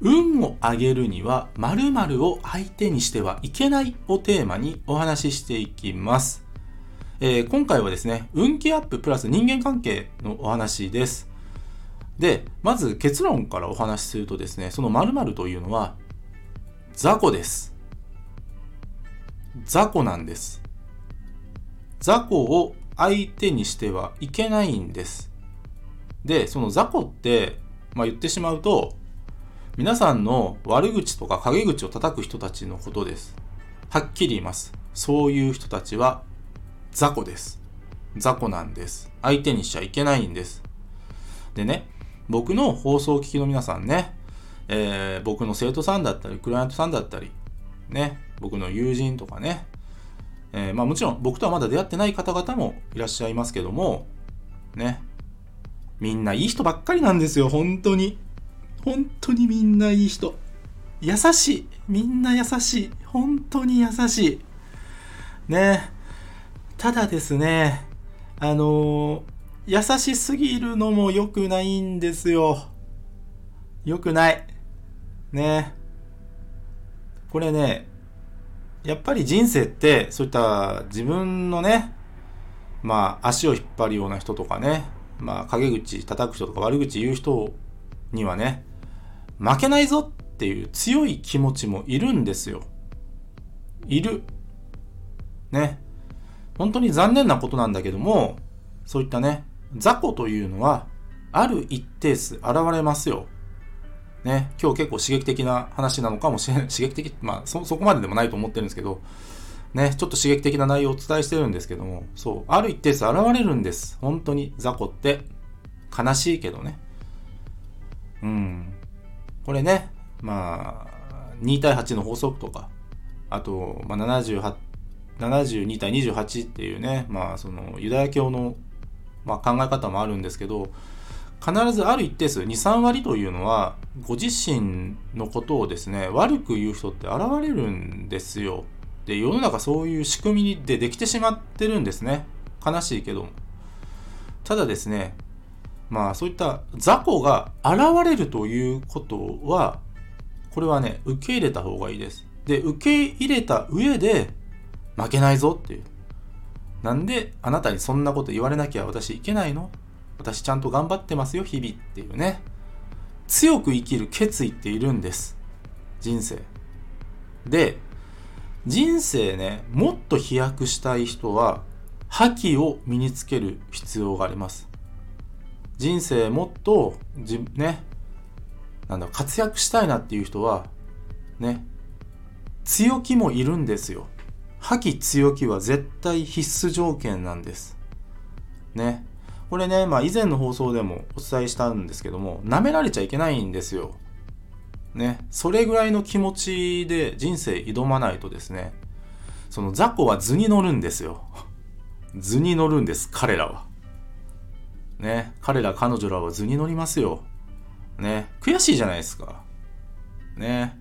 運を上げるには〇〇を相手にしてはいけないをテーマにお話ししていきます。えー今回はですね、運気アッププラス人間関係のお話です。で、まず結論からお話しするとですね、その〇〇というのは雑魚です。雑魚なんです。雑魚を相手にしてはいけないんです。で、その雑魚って、まあ言ってしまうと、皆さんの悪口とか陰口を叩く人たちのことです。はっきり言います。そういう人たちは雑魚です。雑魚なんです。相手にしちゃいけないんです。でね、僕の放送を聞きの皆さんね、えー僕の生徒さんだったり、クライアントさんだったり、ね、僕の友人とかね、えーまあもちろん僕とはまだ出会ってない方々もいらっしゃいますけども、ね、みんないい人ばっかりなんですよ、本当に。本当にみんないい人。優しい。みんな優しい。本当に優しい。ねただですね、あの優しすぎるのも良くないんですよ。良くない。ねこれね、やっぱり人生って、そういった自分のね、まあ足を引っ張るような人とかね、まあ陰口叩く人とか悪口言う人にはね、負けないぞっていう強い気持ちもいるんですよ。いる。ね。本当に残念なことなんだけども、そういったね、雑魚というのは、ある一定数現れますよ。ね、今日結構刺激的な話なのかもしれない。刺激的、まあそ、そこまででもないと思ってるんですけど、ね、ちょっと刺激的な内容をお伝えしてるんですけども、そう、ある一定数現れるんです。本当に雑魚って。悲しいけどね。うん。これね、まあ、2対8の法則とか、あと、まあ、78 72対28っていうね、まあ、そのユダヤ教の、まあ、考え方もあるんですけど、必ずある一定数、2、3割というのは、ご自身のことをですね、悪く言う人って現れるんですよ。で、世の中そういう仕組みでできてしまってるんですね。悲しいけども。ただですね、まあそういった雑魚が現れるということは、これはね、受け入れた方がいいです。で、受け入れた上で、負けないぞっていう。なんで、あなたにそんなこと言われなきゃ私いけないの？私ちゃんと頑張ってますよ、日々っていうね。強く生きる決意っているんです。人生。で、人生ね、もっと飛躍したい人は、覇気を身につける必要があります。人生もっとじねなんだ活躍したいなっていう人はね強気もいるんですよ。覇気強気は絶対必須条件なんです。ね。これねまあ以前の放送でもお伝えしたんですけども舐められちゃいけないんですよ。ね。それぐらいの気持ちで人生挑まないとですねその雑魚は図に乗るんですよ。図に乗るんです彼らは。ね、彼ら彼女らは図に乗りますよ。ね、悔しいじゃないですか。ね、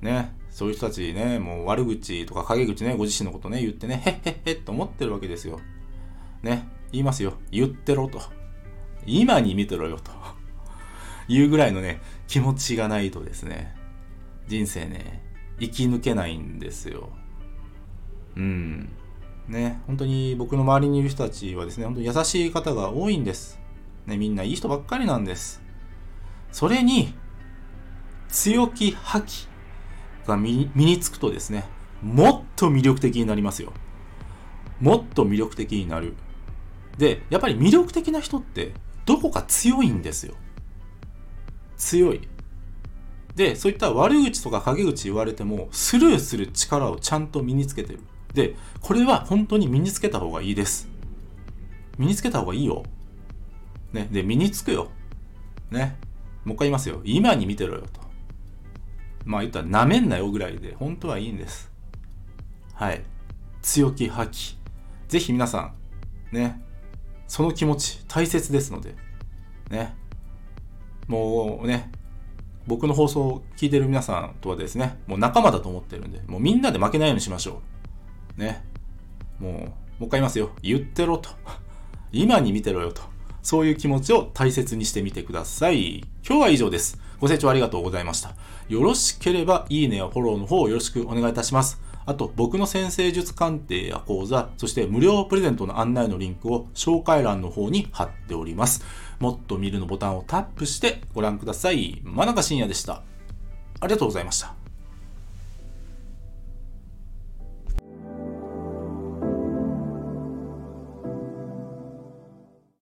ね、そういう人たちね、もう悪口とか陰口ね、ご自身のことね、言ってね、へっへっへっと思ってるわけですよ。ね、言いますよ。言ってろと。今に見てろよと。いうぐらいのね、気持ちがないとですね、人生ね、生き抜けないんですよ。うん。ね、本当に僕の周りにいる人たちはですね、本当に優しい方が多いんです。ね、みんないい人ばっかりなんです。それに、強気覇気が身身につくとですね、もっと魅力的になりますよ。もっと魅力的になる。で、やっぱり魅力的な人って、どこか強いんですよ。強い。で、そういった悪口とか陰口言われても、スルーする力をちゃんと身につけてる。で、これは本当に身につけた方がいいです。身につけた方がいいよ。ね、で、身につくよ。ね。もう一回言いますよ。今に見てろよと。まあ言ったら、舐めんなよぐらいで、本当はいいんです。はい。強気吐き。ぜひ皆さん、ね、その気持ち大切ですので、ね、もうね、僕の放送を聞いてる皆さんとはですね、もう仲間だと思ってるんで、もうみんなで負けないようにしましょう。ね。もう、もう一回言いますよ。言ってろと。今に見てろよと。そういう気持ちを大切にしてみてください。今日は以上です。ご清聴ありがとうございました。よろしければ、いいねやフォローの方よろしくお願いいたします。あと、僕の先生術鑑定や講座、そして無料プレゼントの案内のリンクを紹介欄の方に貼っております。もっと見るのボタンをタップしてご覧ください。真中深也でした。ありがとうございました。